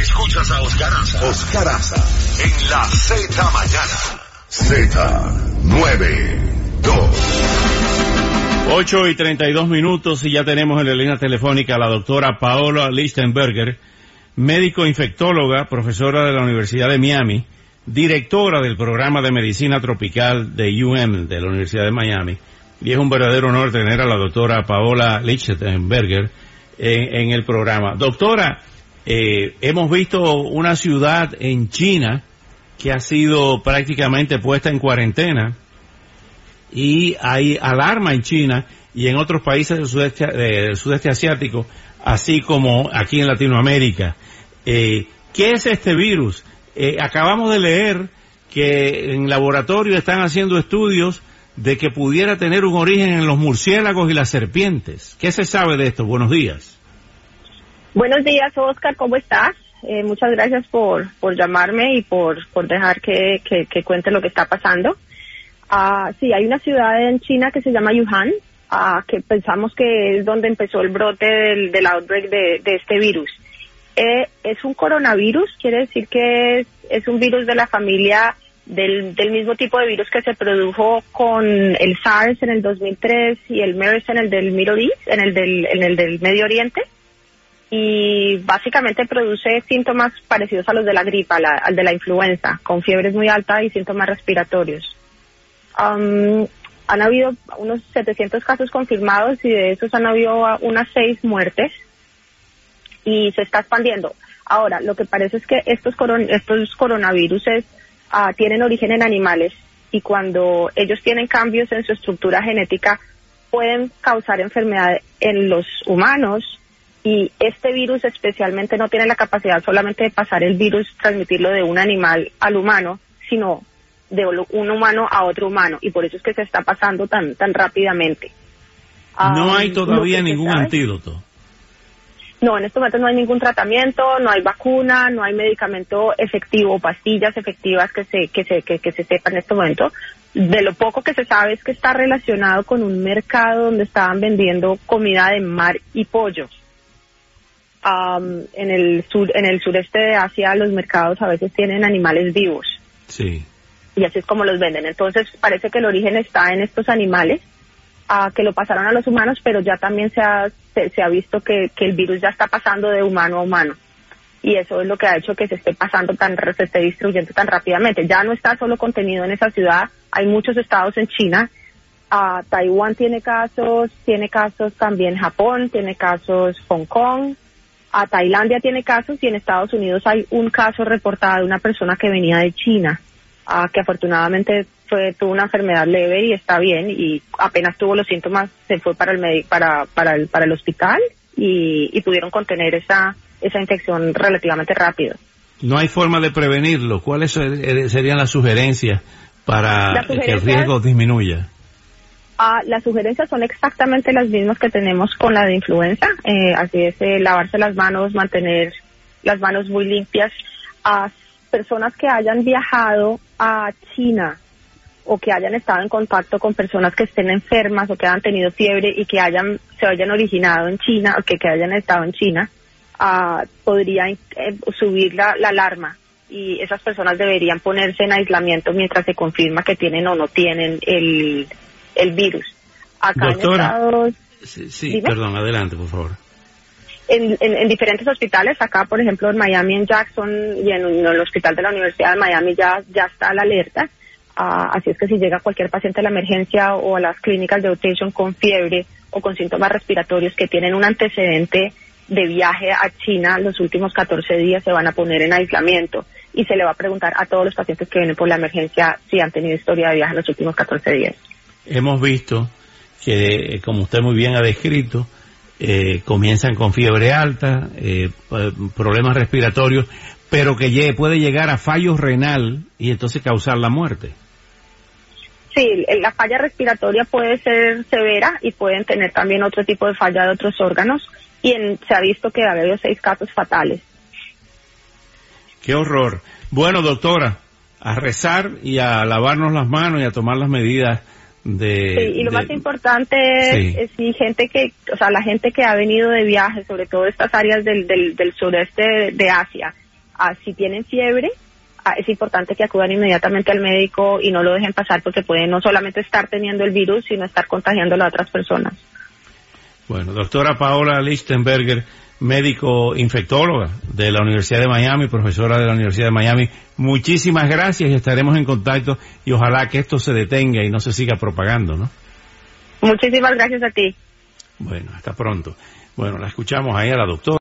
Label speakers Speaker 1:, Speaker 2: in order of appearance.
Speaker 1: Escuchas a Oscar Aza. Oscar Aza en la Z mañana. Z92.
Speaker 2: 8 y 32 minutos y ya tenemos en la línea telefónica a la doctora Paola Lichtenberger, médico infectóloga, profesora de la Universidad de Miami, directora del programa de medicina tropical de UM de la Universidad de Miami. Y es un verdadero honor tener a la doctora Paola Lichtenberger en, en el programa. Doctora, eh, hemos visto una ciudad en China que ha sido prácticamente puesta en cuarentena y hay alarma en China y en otros países del sudeste, del sudeste asiático, así como aquí en Latinoamérica. Eh, ¿Qué es este virus? Eh, acabamos de leer que en laboratorio están haciendo estudios de que pudiera tener un origen en los murciélagos y las serpientes. ¿Qué se sabe de esto? Buenos días.
Speaker 3: Buenos días, Oscar, ¿cómo estás? Eh, muchas gracias por, por llamarme y por, por dejar que, que, cuente lo que está pasando. Ah, sí, hay una ciudad en China que se llama Wuhan, ah, que pensamos que es donde empezó el brote del, del outbreak de, de este virus. Eh, es un coronavirus, quiere decir que es, es un virus de la familia del, del mismo tipo de virus que se produjo con el SARS en el 2003 y el MERS en el del Middle East, en el del, en el del Medio Oriente. Y básicamente produce síntomas parecidos a los de la gripa, la- al de la influenza, con fiebres muy alta y síntomas respiratorios. Um, han habido unos 700 casos confirmados y de esos han habido unas seis muertes y se está expandiendo. Ahora, lo que parece es que estos, coron estos coronavirus ah, tienen origen en animales y cuando ellos tienen cambios en su estructura genética pueden causar enfermedad en los humanos y este virus especialmente no tiene la capacidad solamente de pasar el virus, transmitirlo de un animal al humano, sino de un humano a otro humano y por eso es que se está pasando tan tan rápidamente.
Speaker 2: No
Speaker 3: Ah,
Speaker 2: hay todavía ningún antídoto.
Speaker 3: no, en este momento no hay ningún tratamiento, no hay vacuna, no hay medicamento efectivo o pastillas efectivas que se, que se, que, que se sepa en este momento. De lo poco que se sabe es que está relacionado con un mercado donde estaban vendiendo comida de mar y pollo. Am, en el sur, en el sureste de Asia los mercados a veces tienen animales vivos
Speaker 2: Sí.
Speaker 3: y así es como los venden. Entonces parece que el origen está en estos animales a que lo pasaron a los humanos, pero ya también se ha, se, se ha visto que, que el virus ya está pasando de humano a humano. Y eso es lo que ha hecho que se esté pasando tan, se esté distribuyendo tan rápidamente. Ya no está solo contenido en esa ciudad, hay muchos estados en China. Ah, Taiwán tiene casos, tiene casos también Japón, tiene casos Hong Kong, a Tailandia tiene casos y en Estados Unidos hay un caso reportado de una persona que venía de China, ah, que afortunadamente fue, tuvo una enfermedad leve y está bien y apenas tuvo los síntomas se fue para el medi- para, para el, para el hospital y, y pudieron contener esa, esa infección relativamente rápido.
Speaker 2: No hay forma de prevenirlo. ¿Cuáles ser- serían las sugerencias para
Speaker 3: Las
Speaker 2: que el riesgo disminuya?
Speaker 3: Ah, las sugerencias son exactamente las mismas que tenemos con la de influenza, eh, así es, eh, lavarse las manos, mantener las manos muy limpias. A personas que hayan viajado a China o que hayan estado en contacto con personas que estén enfermas o que hayan tenido fiebre y que hayan se hayan originado en China o que, hayan estado en China, ah, podría eh, subir la, la alarma y esas personas deberían ponerse en aislamiento mientras se confirma que tienen o no tienen el, el virus. Acá
Speaker 2: Doctora.
Speaker 3: en Estados
Speaker 2: Sí, perdón, adelante, por favor.
Speaker 3: en, en- en diferentes hospitales, acá por ejemplo en Miami, en Jackson y en, en el hospital de la Universidad de Miami ya, ya está la alerta. Ah, así es que si llega cualquier paciente a la emergencia o a las clínicas de outpatient con fiebre o con síntomas respiratorios que tienen un antecedente de viaje a China los últimos 14 días se van a poner en aislamiento y se le va a preguntar a todos los pacientes que vienen por la emergencia si han tenido historia de viaje en los últimos 14 días.
Speaker 2: Hemos visto que, eh, como usted muy bien ha descrito, eh, comienzan con fiebre alta, eh, problemas respiratorios, pero que puede llegar a fallo renal y entonces causar la muerte.
Speaker 3: Sí, la falla respiratoria puede ser severa y pueden tener también otro tipo de falla de otros órganos y se ha visto que ha habido seis casos fatales.
Speaker 2: Qué horror. Bueno, doctora, a rezar y a lavarnos las manos y a tomar las medidas de...
Speaker 3: Sí, y lo más importante es, si gente que, o sea, la gente que ha venido de viaje, sobre todo estas áreas del, del, del sureste de, Asia, ah, si tienen fiebre, ah, es importante que acudan inmediatamente al médico y no lo dejen pasar porque pueden no solamente estar teniendo el virus, sino estar contagiándolo a otras personas.
Speaker 2: Bueno, doctora Paola Lichtenberger, médico infectóloga de la Universidad de Miami, profesora de la Universidad de Miami. Muchísimas gracias y estaremos en contacto y ojalá que esto se detenga y no se siga propagando, ¿no?
Speaker 3: Muchísimas gracias a ti.
Speaker 2: Bueno, hasta pronto. Bueno, la escuchamos ahí a la doctora.